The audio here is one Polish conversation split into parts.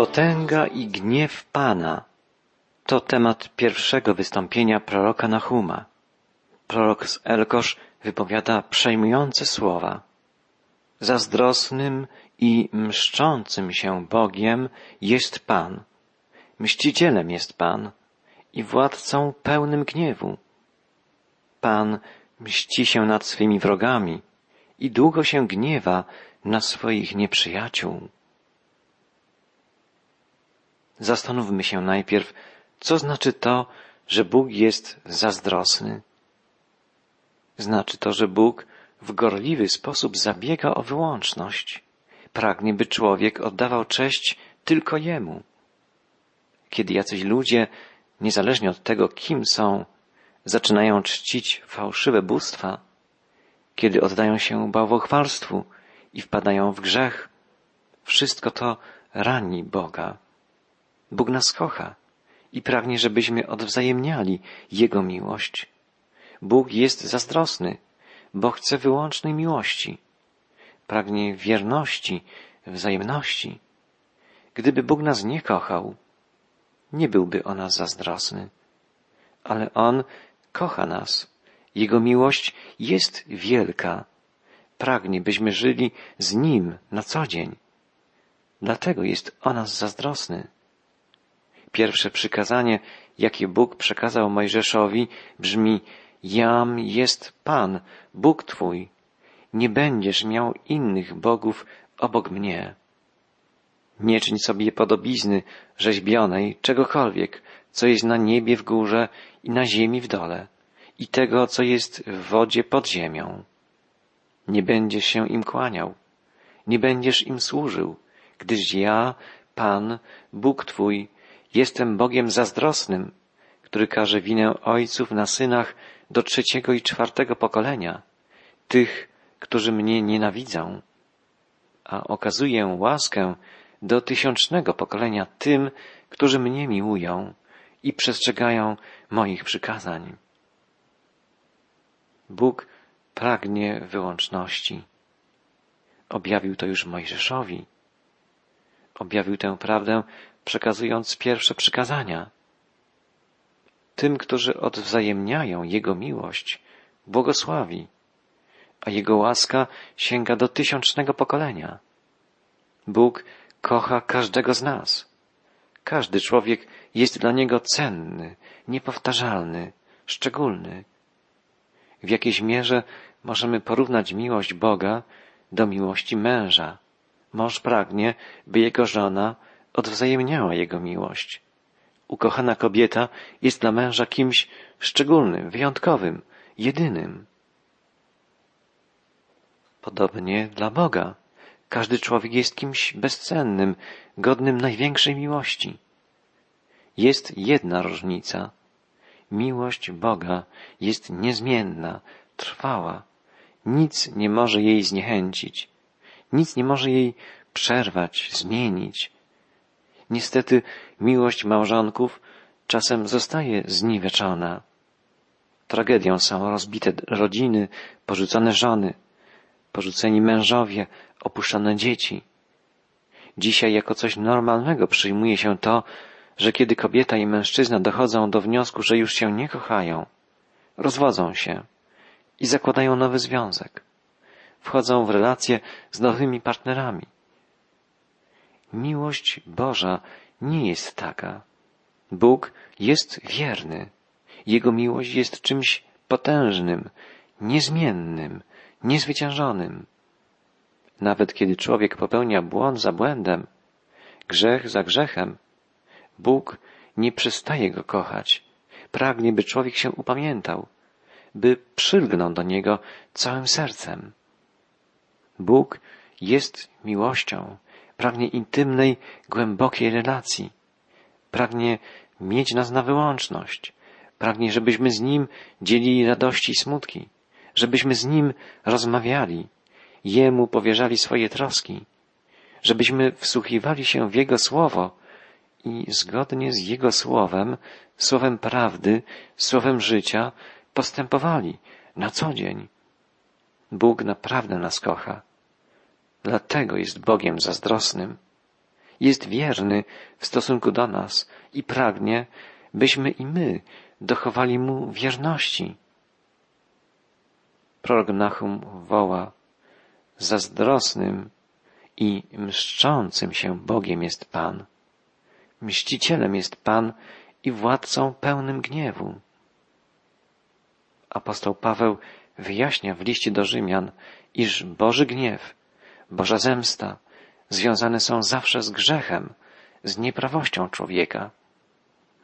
Potęga i gniew Pana to temat pierwszego wystąpienia proroka Nahuma. Prorok z Elkosz wypowiada przejmujące słowa. Zazdrosnym i mszczącym się Bogiem jest Pan. Mścicielem jest Pan i władcą pełnym gniewu. Pan mści się nad swymi wrogami i długo się gniewa na swoich nieprzyjaciół. Zastanówmy się najpierw, co znaczy to, że Bóg jest zazdrosny. Znaczy to, że Bóg w gorliwy sposób zabiega o wyłączność. Pragnie, by człowiek oddawał cześć tylko Jemu. Kiedy jacyś ludzie, niezależnie od tego, kim są, zaczynają czcić fałszywe bóstwa, kiedy oddają się bałwochwalstwu i wpadają w grzech, wszystko to rani Boga. Bóg nas kocha i pragnie, żebyśmy odwzajemniali Jego miłość. Bóg jest zazdrosny, bo chce wyłącznej miłości. Pragnie wierności, wzajemności. Gdyby Bóg nas nie kochał, nie byłby o nas zazdrosny. Ale On kocha nas. Jego miłość jest wielka. Pragnie, byśmy żyli z Nim na co dzień. Dlatego jest o nas zazdrosny. Pierwsze przykazanie, jakie Bóg przekazał Mojżeszowi, brzmi Jam jest Pan, Bóg Twój. Nie będziesz miał innych bogów obok mnie. Nie czyń sobie podobizny rzeźbionej, czegokolwiek, co jest na niebie w górze i na ziemi w dole, i tego, co jest w wodzie pod ziemią. Nie będziesz się im kłaniał, nie będziesz im służył, gdyż ja, Pan, Bóg Twój, Jestem Bogiem zazdrosnym, który każe winę ojców na synach do trzeciego i czwartego pokolenia, tych, którzy mnie nienawidzą, a okazuję łaskę do tysiącznego pokolenia tym, którzy mnie miłują i przestrzegają moich przykazań. Bóg pragnie wyłączności. Objawił to już Mojżeszowi. Objawił tę prawdę przekazując pierwsze przykazania. Tym, którzy odwzajemniają Jego miłość, błogosławi, a Jego łaska sięga do tysiącznego pokolenia. Bóg kocha każdego z nas. Każdy człowiek jest dla Niego cenny, niepowtarzalny, szczególny. W jakiejś mierze możemy porównać miłość Boga do miłości męża. Mąż pragnie, by jego żona odwzajemniała jego miłość. Ukochana kobieta jest dla męża kimś szczególnym, wyjątkowym, jedynym. Podobnie dla Boga. Każdy człowiek jest kimś bezcennym, godnym największej miłości. Jest jedna różnica. Miłość Boga jest niezmienna, trwała. Nic nie może jej zniechęcić. Nic nie może jej przerwać, zmienić. Niestety miłość małżonków czasem zostaje zniweczona. Tragedią są rozbite rodziny, porzucone żony, porzuceni mężowie, opuszczone dzieci. Dzisiaj jako coś normalnego przyjmuje się to, że kiedy kobieta i mężczyzna dochodzą do wniosku, że już się nie kochają, rozwodzą się i zakładają nowy związek. Wchodzą w relacje z nowymi partnerami. Miłość Boża nie jest taka. Bóg jest wierny. Jego miłość jest czymś potężnym, niezmiennym, niezwyciężonym. Nawet kiedy człowiek popełnia błąd za błędem, grzech za grzechem, Bóg nie przestaje go kochać. Pragnie, by człowiek się upamiętał, by przylgnął do niego całym sercem. Bóg jest miłością, pragnie intymnej, głębokiej relacji. Pragnie mieć nas na wyłączność. Pragnie, żebyśmy z Nim dzielili radości i smutki, żebyśmy z Nim rozmawiali, Jemu powierzali swoje troski, żebyśmy wsłuchiwali się w Jego Słowo i zgodnie z Jego Słowem, Słowem prawdy, Słowem życia, postępowali na co dzień. Bóg naprawdę nas kocha. Dlatego jest Bogiem zazdrosnym. jest wierny w stosunku do nas i pragnie, byśmy i my dochowali Mu wierności. Prorok woła, zazdrosnym i mszczącym się Bogiem jest Pan. Mścicielem jest Pan i władcą pełnym gniewu. Apostoł Paweł wyjaśnia w liście do Rzymian, iż Boży gniew, Boża zemsta związane są zawsze z grzechem, z nieprawością człowieka.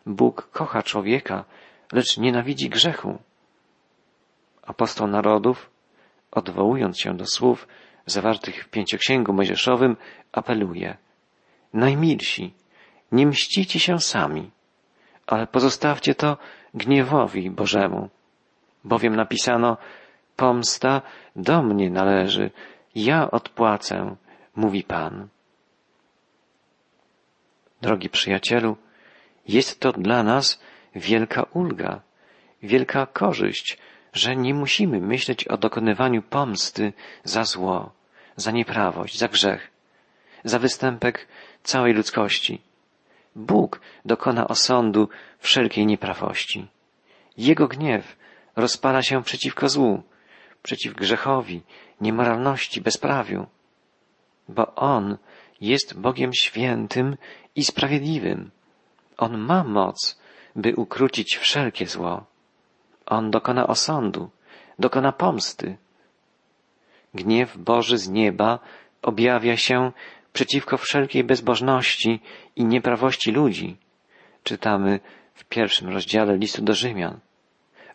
Bóg kocha człowieka, lecz nienawidzi grzechu. Apostoł narodów, odwołując się do słów zawartych w pięcioksięgu mojżeszowym, apeluje. Najmilsi, nie mścicie się sami, ale pozostawcie to gniewowi Bożemu. Bowiem napisano, pomsta do mnie należy, ja odpłacę, mówi Pan. Drogi przyjacielu, jest to dla nas wielka ulga, wielka korzyść, że nie musimy myśleć o dokonywaniu pomsty za zło, za nieprawość, za grzech, za występek całej ludzkości. Bóg dokona osądu wszelkiej nieprawości. Jego gniew rozpala się przeciwko złu, przeciw grzechowi, niemoralności, bezprawiu, bo On jest Bogiem świętym i sprawiedliwym. On ma moc, by ukrócić wszelkie zło. On dokona osądu, dokona pomsty. Gniew Boży z nieba objawia się przeciwko wszelkiej bezbożności i nieprawości ludzi. Czytamy w pierwszym rozdziale listu do Rzymian.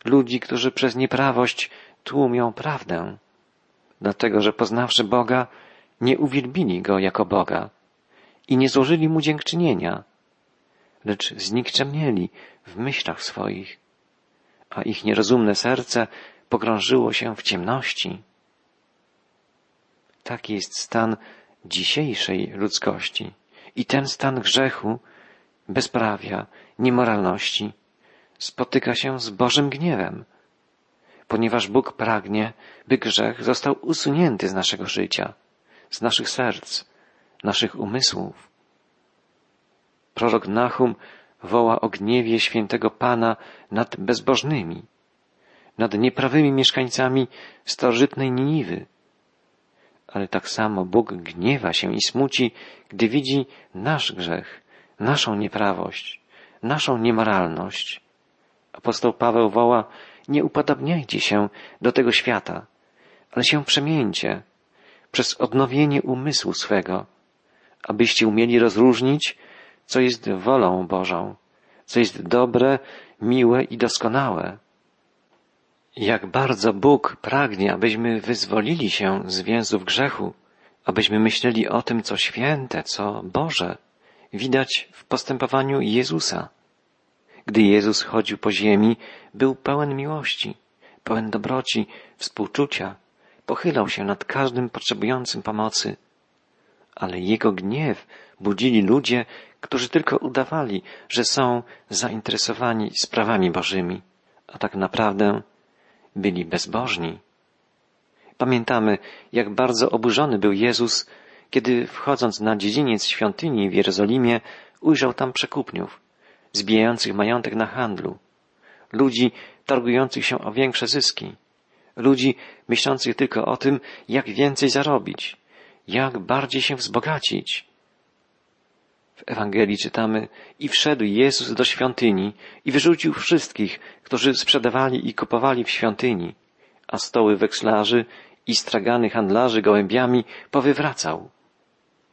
Ludzi, którzy przez nieprawość tłumią prawdę, dlatego że poznawszy Boga, nie uwielbili Go jako Boga i nie złożyli Mu dziękczynienia, lecz znikczemnieli w myślach swoich, a ich nierozumne serce pogrążyło się w ciemności. Taki jest stan dzisiejszej ludzkości i ten stan grzechu, bezprawia, niemoralności spotyka się z Bożym gniewem, ponieważ Bóg pragnie, by grzech został usunięty z naszego życia, z naszych serc, naszych umysłów. Prorok Nahum woła o gniewie świętego Pana nad bezbożnymi, nad nieprawymi mieszkańcami starożytnej Niniwy. Ale tak samo Bóg gniewa się i smuci, gdy widzi nasz grzech, naszą nieprawość, naszą niemoralność. Apostoł Paweł woła, nie upodabniajcie się do tego świata, ale się przemieńcie przez odnowienie umysłu swego, abyście umieli rozróżnić, co jest wolą Bożą, co jest dobre, miłe i doskonałe. Jak bardzo Bóg pragnie, abyśmy wyzwolili się z więzów grzechu, abyśmy myśleli o tym, co święte, co Boże, widać w postępowaniu Jezusa. Gdy Jezus chodził po ziemi, był pełen miłości, pełen dobroci, współczucia, pochylał się nad każdym potrzebującym pomocy. Ale jego gniew budzili ludzie, którzy tylko udawali, że są zainteresowani sprawami Bożymi, a tak naprawdę byli bezbożni. Pamiętamy, jak bardzo oburzony był Jezus, kiedy wchodząc na dziedziniec świątyni w Jerozolimie, ujrzał tam przekupniów, zbijających majątek na handlu, ludzi targujących się o większe zyski, ludzi myślących tylko o tym, jak więcej zarobić, jak bardziej się wzbogacić. W Ewangelii czytamy, i wszedł Jezus do świątyni i wyrzucił wszystkich, którzy sprzedawali i kupowali w świątyni, a stoły wekslarzy i stragany handlarzy gołębiami powywracał.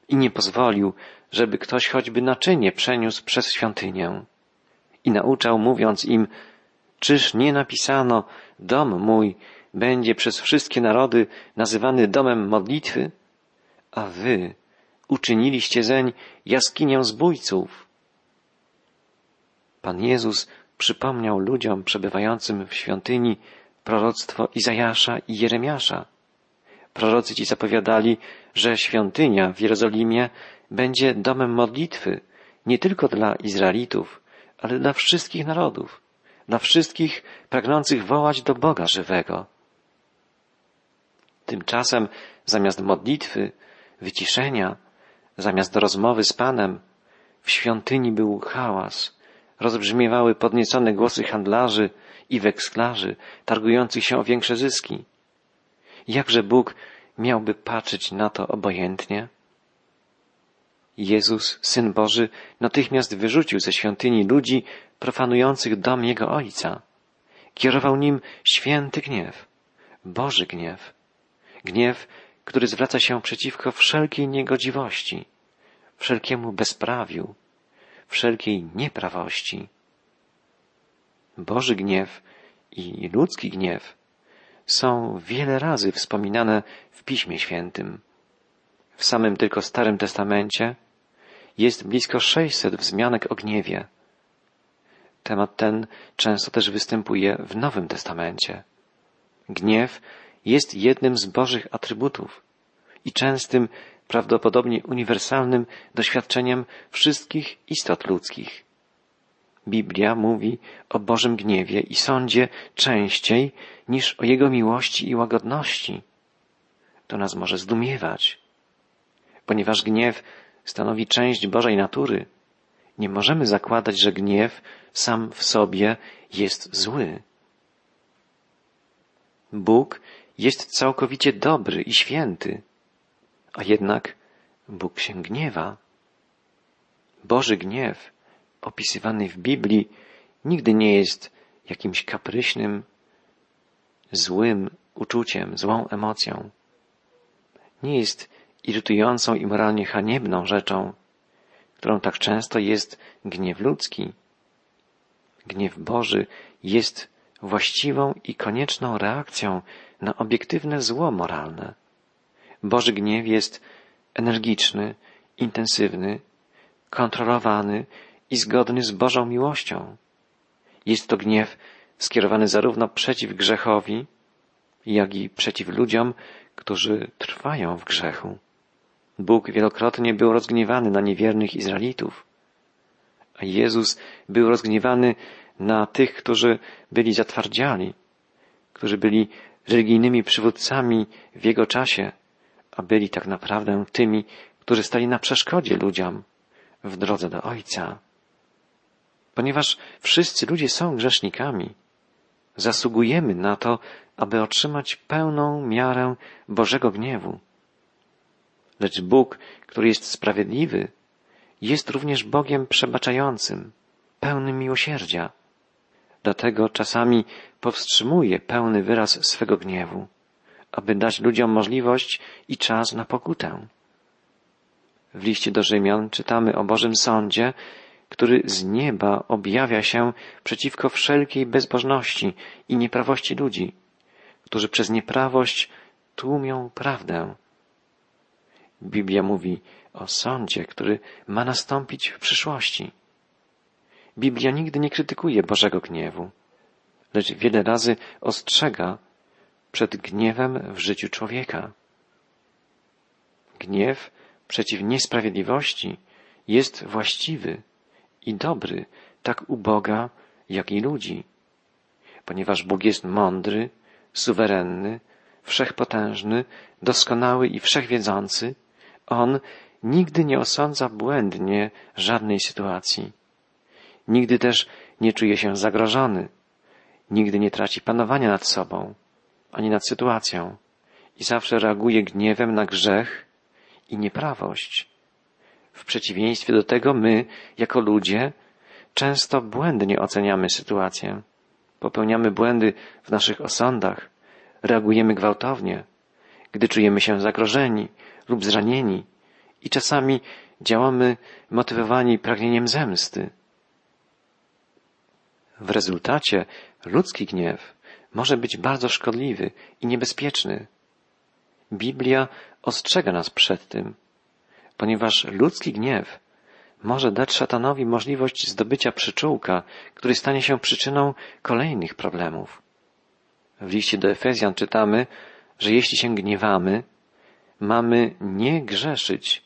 I nie pozwolił, żeby ktoś choćby naczynie przeniósł przez świątynię. I nauczał, mówiąc im, czyż nie napisano, dom mój będzie przez wszystkie narody nazywany domem modlitwy? A wy uczyniliście zeń jaskinię zbójców. Pan Jezus przypomniał ludziom przebywającym w świątyni proroctwo Izajasza i Jeremiasza. Prorocy ci zapowiadali, że świątynia w Jerozolimie będzie domem modlitwy nie tylko dla Izraelitów, ale dla wszystkich narodów, dla wszystkich pragnących wołać do Boga żywego. Tymczasem zamiast modlitwy, wyciszenia, Zamiast rozmowy z Panem, w świątyni był hałas, rozbrzmiewały podniecone głosy handlarzy i weksklarzy, targujących się o większe zyski. Jakże Bóg miałby patrzeć na to obojętnie? Jezus, Syn Boży, natychmiast wyrzucił ze świątyni ludzi profanujących dom Jego Ojca. Kierował nim święty gniew, Boży gniew. Gniew, który zwraca się przeciwko wszelkiej niegodziwości, wszelkiemu bezprawiu, wszelkiej nieprawości. Boży gniew i ludzki gniew są wiele razy wspominane w Piśmie Świętym. W samym tylko Starym Testamencie jest blisko 600 wzmianek o gniewie. Temat ten często też występuje w Nowym Testamencie. Gniew jest jednym z Bożych atrybutów i częstym, prawdopodobnie uniwersalnym doświadczeniem wszystkich istot ludzkich. Biblia mówi o Bożym gniewie i sądzie częściej niż o Jego miłości i łagodności. To nas może zdumiewać, ponieważ gniew stanowi część Bożej natury. Nie możemy zakładać, że gniew sam w sobie jest zły. Bóg jest całkowicie dobry i święty, a jednak Bóg się gniewa. Boży gniew, opisywany w Biblii, nigdy nie jest jakimś kapryśnym, złym uczuciem, złą emocją. Nie jest irytującą i moralnie haniebną rzeczą, którą tak często jest gniew ludzki. Gniew Boży jest właściwą i konieczną reakcją na obiektywne zło moralne. Boży gniew jest energiczny, intensywny, kontrolowany i zgodny z Bożą miłością. Jest to gniew skierowany zarówno przeciw grzechowi, jak i przeciw ludziom, którzy trwają w grzechu. Bóg wielokrotnie był rozgniewany na niewiernych Izraelitów, a Jezus był rozgniewany na tych, którzy byli zatwardziali, którzy byli religijnymi przywódcami w Jego czasie, a byli tak naprawdę tymi, którzy stali na przeszkodzie ludziom w drodze do Ojca. Ponieważ wszyscy ludzie są grzesznikami, zasługujemy na to, aby otrzymać pełną miarę Bożego gniewu. Lecz Bóg, który jest sprawiedliwy, jest również Bogiem przebaczającym, pełnym miłosierdzia. Dlatego czasami powstrzymuje pełny wyraz swego gniewu, aby dać ludziom możliwość i czas na pokutę. W liście do Rzymian czytamy o Bożym Sądzie, który z nieba objawia się przeciwko wszelkiej bezbożności i nieprawości ludzi, którzy przez nieprawość tłumią prawdę. Biblia mówi o sądzie, który ma nastąpić w przyszłości. Biblia nigdy nie krytykuje Bożego gniewu, lecz wiele razy ostrzega przed gniewem w życiu człowieka. Gniew przeciw niesprawiedliwości jest właściwy i dobry tak u Boga, jak i ludzi, ponieważ Bóg jest mądry, suwerenny, wszechpotężny, doskonały i wszechwiedzący, On nigdy nie osądza błędnie żadnej sytuacji. Nigdy też nie czuje się zagrożony, nigdy nie traci panowania nad sobą, ani nad sytuacją i zawsze reaguje gniewem na grzech i nieprawość. W przeciwieństwie do tego my, jako ludzie, często błędnie oceniamy sytuację. Popełniamy błędy w naszych osądach, reagujemy gwałtownie, gdy czujemy się zagrożeni lub zranieni i czasami działamy motywowani pragnieniem zemsty. W rezultacie ludzki gniew może być bardzo szkodliwy i niebezpieczny. Biblia ostrzega nas przed tym, ponieważ ludzki gniew może dać szatanowi możliwość zdobycia przyczółka, który stanie się przyczyną kolejnych problemów. W liście do Efezjan czytamy, że jeśli się gniewamy, mamy nie grzeszyć.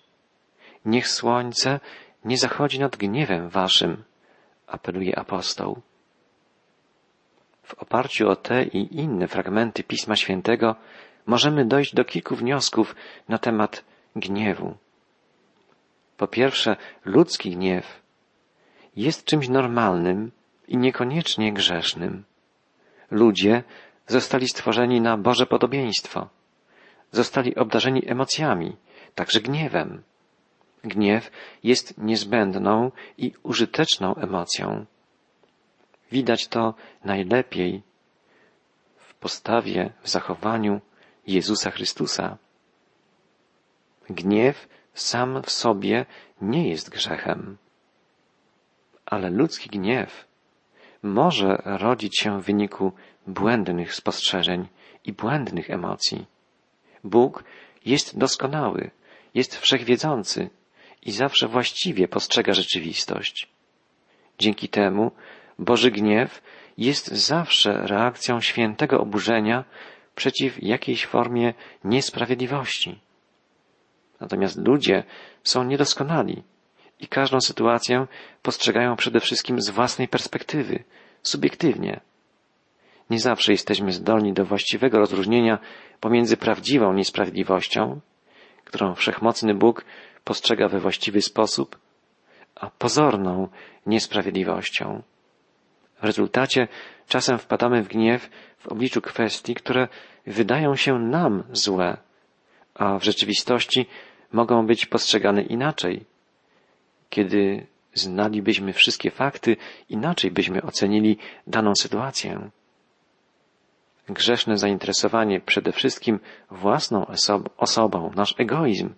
Niech słońce nie zachodzi nad gniewem waszym, apeluje apostoł. W oparciu o te i inne fragmenty Pisma Świętego możemy dojść do kilku wniosków na temat gniewu. Po pierwsze, ludzki gniew jest czymś normalnym i niekoniecznie grzesznym. Ludzie zostali stworzeni na Boże podobieństwo. Zostali obdarzeni emocjami, także gniewem. Gniew jest niezbędną i użyteczną emocją. Widać to najlepiej w postawie, w zachowaniu Jezusa Chrystusa. Gniew sam w sobie nie jest grzechem, ale ludzki gniew może rodzić się w wyniku błędnych spostrzeżeń i błędnych emocji. Bóg jest doskonały, jest wszechwiedzący i zawsze właściwie postrzega rzeczywistość. Dzięki temu Boży gniew jest zawsze reakcją świętego oburzenia przeciw jakiejś formie niesprawiedliwości. Natomiast ludzie są niedoskonali i każdą sytuację postrzegają przede wszystkim z własnej perspektywy, subiektywnie. Nie zawsze jesteśmy zdolni do właściwego rozróżnienia pomiędzy prawdziwą niesprawiedliwością, którą wszechmocny Bóg postrzega we właściwy sposób, a pozorną niesprawiedliwością. W rezultacie czasem wpadamy w gniew w obliczu kwestii, które wydają się nam złe, a w rzeczywistości mogą być postrzegane inaczej. Kiedy znalibyśmy wszystkie fakty, inaczej byśmy ocenili daną sytuację. Grzeszne zainteresowanie przede wszystkim własną osobą, nasz egoizm,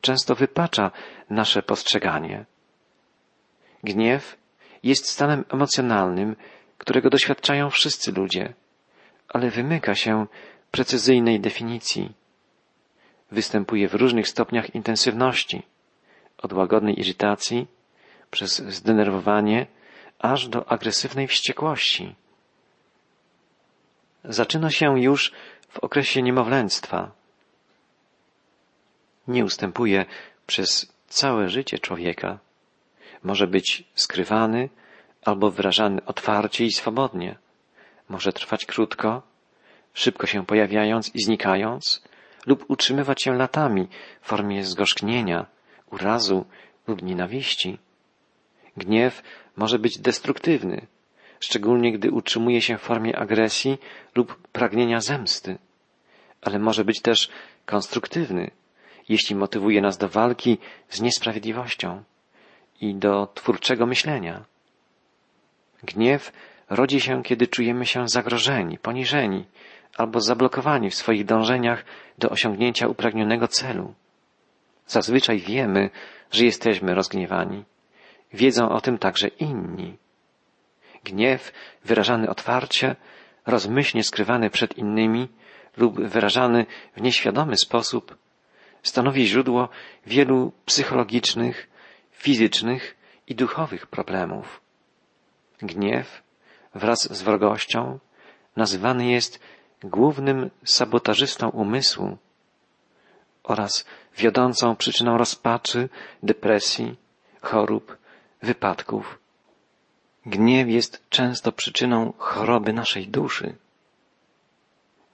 często wypacza nasze postrzeganie. Gniew jest stanem emocjonalnym, którego doświadczają wszyscy ludzie, ale wymyka się precyzyjnej definicji. Występuje w różnych stopniach intensywności, od łagodnej irytacji, przez zdenerwowanie, aż do agresywnej wściekłości. Zaczyna się już w okresie niemowlęctwa. Nie ustępuje przez całe życie człowieka. Może być skrywany albo wyrażany otwarcie i swobodnie. Może trwać krótko, szybko się pojawiając i znikając, lub utrzymywać się latami w formie zgorzknienia, urazu lub nienawiści. Gniew może być destruktywny, szczególnie gdy utrzymuje się w formie agresji lub pragnienia zemsty, ale może być też konstruktywny, jeśli motywuje nas do walki z niesprawiedliwością i do twórczego myślenia. Gniew rodzi się, kiedy czujemy się zagrożeni, poniżeni albo zablokowani w swoich dążeniach do osiągnięcia upragnionego celu. Zazwyczaj wiemy, że jesteśmy rozgniewani. Wiedzą o tym także inni. Gniew wyrażany otwarcie, rozmyślnie skrywany przed innymi lub wyrażany w nieświadomy sposób stanowi źródło wielu psychologicznych, fizycznych i duchowych problemów. Gniew wraz z wrogością nazywany jest głównym sabotażystą umysłu oraz wiodącą przyczyną rozpaczy, depresji, chorób, wypadków. Gniew jest często przyczyną choroby naszej duszy.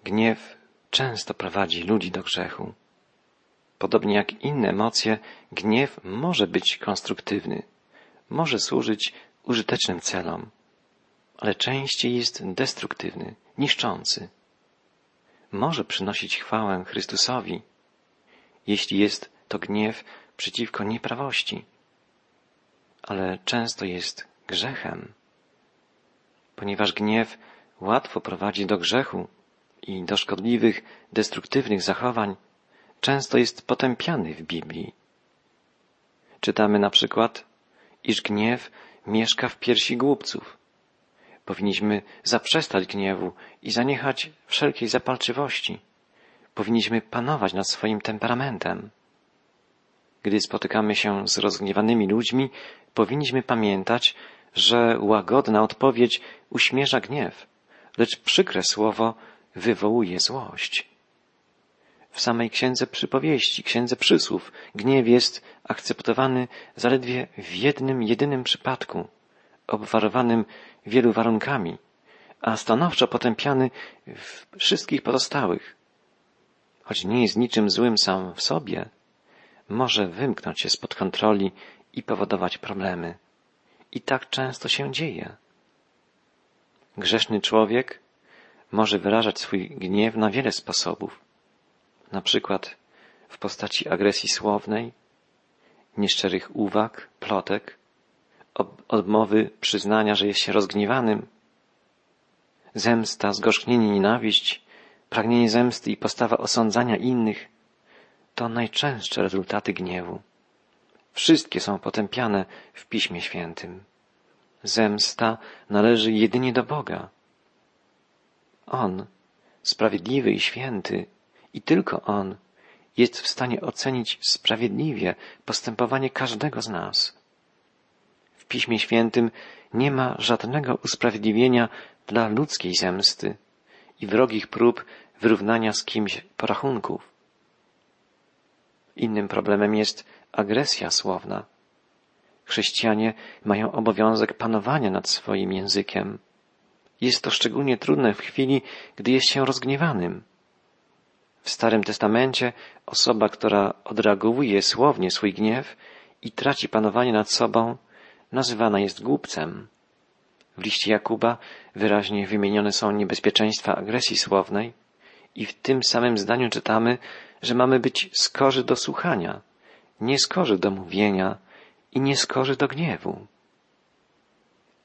Gniew często prowadzi ludzi do grzechu. Podobnie jak inne emocje, gniew może być konstruktywny, może służyć użytecznym celom, ale częściej jest destruktywny, niszczący. Może przynosić chwałę Chrystusowi, jeśli jest to gniew przeciwko nieprawości, ale często jest grzechem, ponieważ gniew łatwo prowadzi do grzechu i do szkodliwych, destruktywnych zachowań, często jest potępiany w Biblii. Czytamy na przykład, iż gniew mieszka w piersi głupców. Powinniśmy zaprzestać gniewu i zaniechać wszelkiej zapalczywości. Powinniśmy panować nad swoim temperamentem. Gdy spotykamy się z rozgniewanymi ludźmi, powinniśmy pamiętać, że łagodna odpowiedź uśmierza gniew, lecz przykre słowo wywołuje złość. W samej księdze przypowieści, księdze przysłów, gniew jest akceptowany zaledwie w jednym, jedynym przypadku, obwarowanym wielu warunkami, a stanowczo potępiany w wszystkich pozostałych. Choć nie jest niczym złym sam w sobie, może wymknąć się spod kontroli i powodować problemy. I tak często się dzieje. Grzeszny człowiek może wyrażać swój gniew na wiele sposobów, na przykład w postaci agresji słownej, nieszczerych uwag, plotek, odmowy przyznania, że jest się rozgniewanym, zemsta, zgorzknienie, nienawiść, pragnienie zemsty i postawa osądzania innych to najczęstsze rezultaty gniewu. Wszystkie są potępiane w Piśmie Świętym. Zemsta należy jedynie do Boga. On, sprawiedliwy i święty, i tylko On, jest w stanie ocenić sprawiedliwie postępowanie każdego z nas. W Piśmie Świętym nie ma żadnego usprawiedliwienia dla ludzkiej zemsty i wrogich prób wyrównania z kimś porachunków. Innym problemem jest agresja słowna. Chrześcijanie mają obowiązek panowania nad swoim językiem. Jest to szczególnie trudne w chwili, gdy jest się rozgniewanym. W Starym Testamencie osoba, która odreagowuje słownie swój gniew i traci panowanie nad sobą, nazywana jest głupcem. W liście Jakuba wyraźnie wymienione są niebezpieczeństwa agresji słownej i w tym samym zdaniu czytamy, że mamy być skorzy do słuchania, nie skorzy do mówienia i nie skorzy do gniewu.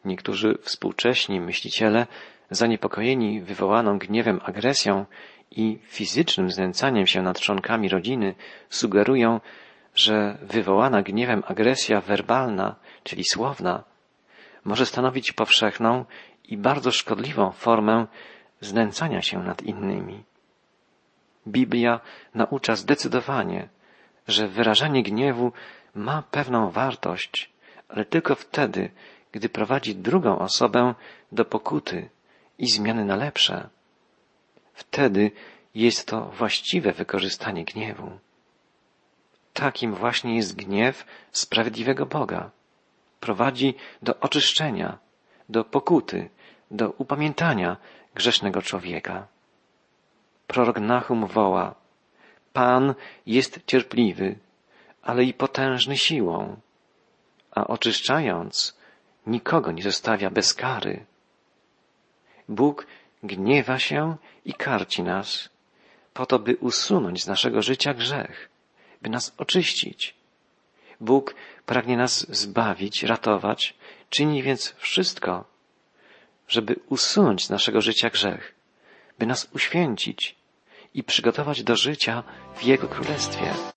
Niektórzy współcześni myśliciele, zaniepokojeni wywołaną gniewem agresją i fizycznym znęcaniem się nad członkami rodziny, sugerują, że wywołana gniewem agresja werbalna, czyli słowna, może stanowić powszechną i bardzo szkodliwą formę znęcania się nad innymi. Biblia naucza zdecydowanie, że wyrażanie gniewu ma pewną wartość, ale tylko wtedy, gdy prowadzi drugą osobę do pokuty i zmiany na lepsze. Wtedy jest to właściwe wykorzystanie gniewu. Takim właśnie jest gniew sprawiedliwego Boga. Prowadzi do oczyszczenia, do pokuty, do upamiętania grzesznego człowieka. Prorok Nahum woła, Pan jest cierpliwy, ale i potężny siłą, a oczyszczając, nikogo nie zostawia bez kary. Bóg gniewa się i karci nas, po to, by usunąć z naszego życia grzech, by nas oczyścić. Bóg pragnie nas zbawić, ratować, czyni więc wszystko, żeby usunąć z naszego życia grzech, by nas uświęcić i przygotować do życia w Jego Królestwie.